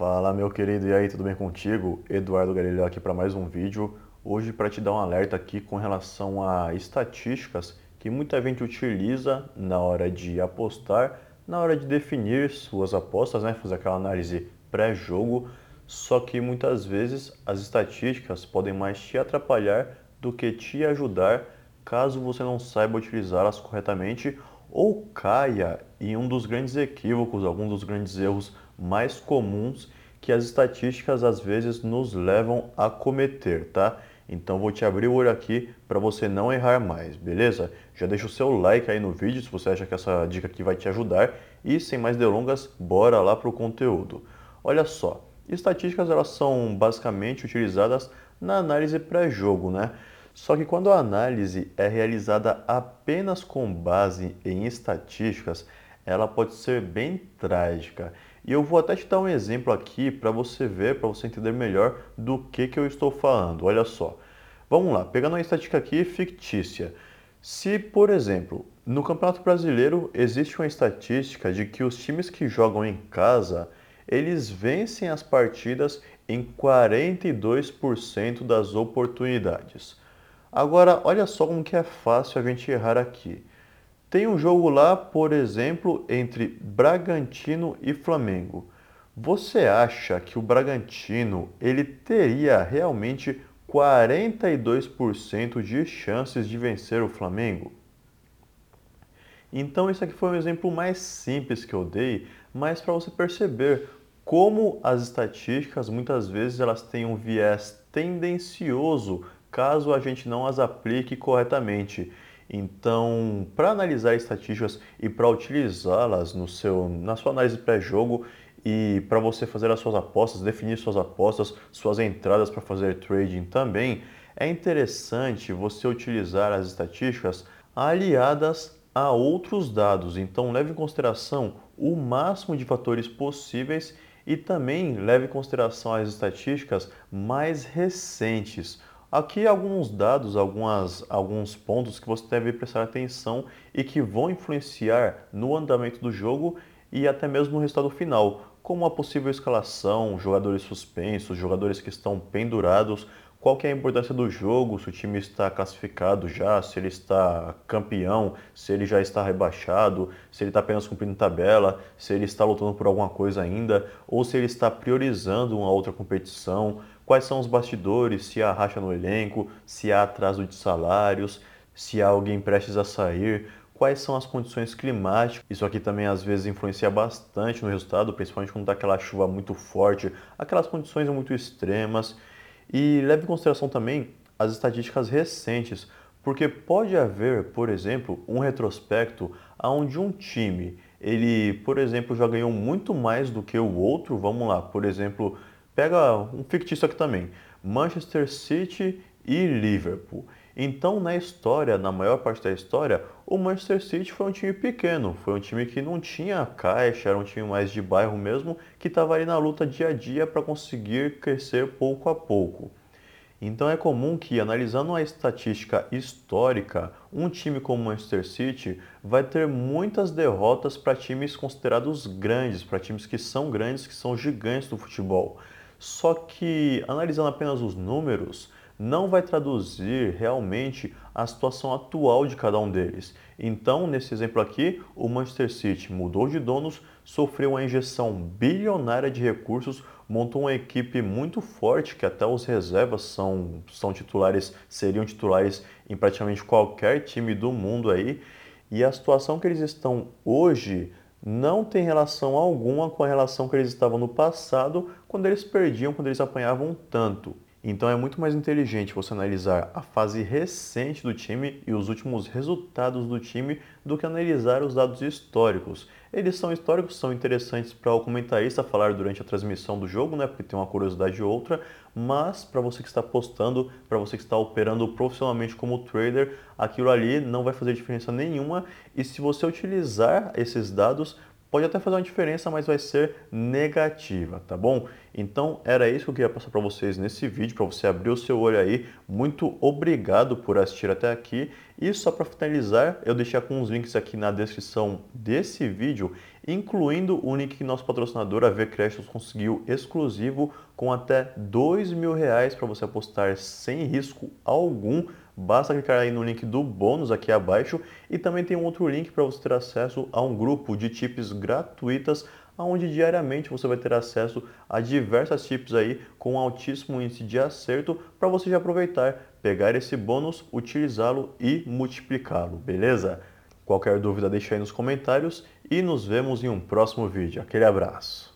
Fala meu querido, e aí, tudo bem contigo? Eduardo Galileu aqui para mais um vídeo. Hoje para te dar um alerta aqui com relação a estatísticas que muita gente utiliza na hora de apostar, na hora de definir suas apostas, né? fazer aquela análise pré-jogo. Só que muitas vezes as estatísticas podem mais te atrapalhar do que te ajudar caso você não saiba utilizá-las corretamente ou caia em um dos grandes equívocos, algum dos grandes erros mais comuns que as estatísticas às vezes nos levam a cometer, tá? Então vou te abrir o olho aqui para você não errar mais, beleza? Já deixa o seu like aí no vídeo se você acha que essa dica aqui vai te ajudar e sem mais delongas, bora lá para o conteúdo. Olha só, estatísticas elas são basicamente utilizadas na análise pré-jogo, né? Só que quando a análise é realizada apenas com base em estatísticas, ela pode ser bem trágica. E eu vou até te dar um exemplo aqui para você ver, para você entender melhor do que, que eu estou falando. Olha só. Vamos lá, pegando uma estatística aqui fictícia. Se, por exemplo, no Campeonato Brasileiro existe uma estatística de que os times que jogam em casa, eles vencem as partidas em 42% das oportunidades. Agora, olha só como que é fácil a gente errar aqui. Tem um jogo lá, por exemplo, entre Bragantino e Flamengo. Você acha que o Bragantino ele teria realmente 42% de chances de vencer o Flamengo? Então esse aqui foi um exemplo mais simples que eu dei, mas para você perceber como as estatísticas muitas vezes elas têm um viés tendencioso caso a gente não as aplique corretamente. Então, para analisar estatísticas e para utilizá-las no seu, na sua análise pré-jogo e para você fazer as suas apostas, definir suas apostas, suas entradas para fazer trading também, é interessante você utilizar as estatísticas aliadas a outros dados. Então, leve em consideração o máximo de fatores possíveis e também leve em consideração as estatísticas mais recentes Aqui alguns dados, algumas, alguns pontos que você deve prestar atenção e que vão influenciar no andamento do jogo e até mesmo no resultado final, como a possível escalação, jogadores suspensos, jogadores que estão pendurados, qual que é a importância do jogo, se o time está classificado já, se ele está campeão, se ele já está rebaixado, se ele está apenas cumprindo tabela, se ele está lutando por alguma coisa ainda, ou se ele está priorizando uma outra competição, quais são os bastidores, se há racha no elenco, se há atraso de salários, se há alguém prestes a sair, quais são as condições climáticas. Isso aqui também às vezes influencia bastante no resultado, principalmente quando está aquela chuva muito forte, aquelas condições muito extremas. E leve em consideração também as estatísticas recentes, porque pode haver, por exemplo, um retrospecto onde um time, ele, por exemplo, já ganhou muito mais do que o outro, vamos lá, por exemplo, Pega um fictício aqui também, Manchester City e Liverpool. Então, na história, na maior parte da história, o Manchester City foi um time pequeno, foi um time que não tinha caixa, era um time mais de bairro mesmo, que estava ali na luta dia a dia para conseguir crescer pouco a pouco. Então é comum que, analisando a estatística histórica, um time como o Manchester City vai ter muitas derrotas para times considerados grandes, para times que são grandes, que são gigantes do futebol. Só que analisando apenas os números, não vai traduzir realmente a situação atual de cada um deles. Então, nesse exemplo aqui, o Manchester City mudou de donos, sofreu uma injeção bilionária de recursos, montou uma equipe muito forte, que até os reservas são, são titulares, seriam titulares em praticamente qualquer time do mundo aí. E a situação que eles estão hoje não tem relação alguma com a relação que eles estavam no passado, quando eles perdiam, quando eles apanhavam tanto. Então é muito mais inteligente você analisar a fase recente do time e os últimos resultados do time do que analisar os dados históricos. Eles são históricos, são interessantes para o comentarista falar durante a transmissão do jogo, né, porque tem uma curiosidade ou outra, mas para você que está postando, para você que está operando profissionalmente como trader, aquilo ali não vai fazer diferença nenhuma e se você utilizar esses dados pode até fazer uma diferença, mas vai ser negativa, tá bom? Então era isso que eu queria passar para vocês nesse vídeo, para você abrir o seu olho aí. Muito obrigado por assistir até aqui. E só para finalizar, eu deixei os links aqui na descrição desse vídeo incluindo o link que nosso patrocinador, a V Créditos, conseguiu exclusivo com até dois mil reais para você apostar sem risco algum. Basta clicar aí no link do bônus aqui abaixo e também tem um outro link para você ter acesso a um grupo de tips gratuitas onde diariamente você vai ter acesso a diversas tips aí com altíssimo índice de acerto para você já aproveitar, pegar esse bônus, utilizá-lo e multiplicá-lo, beleza? Qualquer dúvida deixa aí nos comentários e nos vemos em um próximo vídeo. Aquele abraço!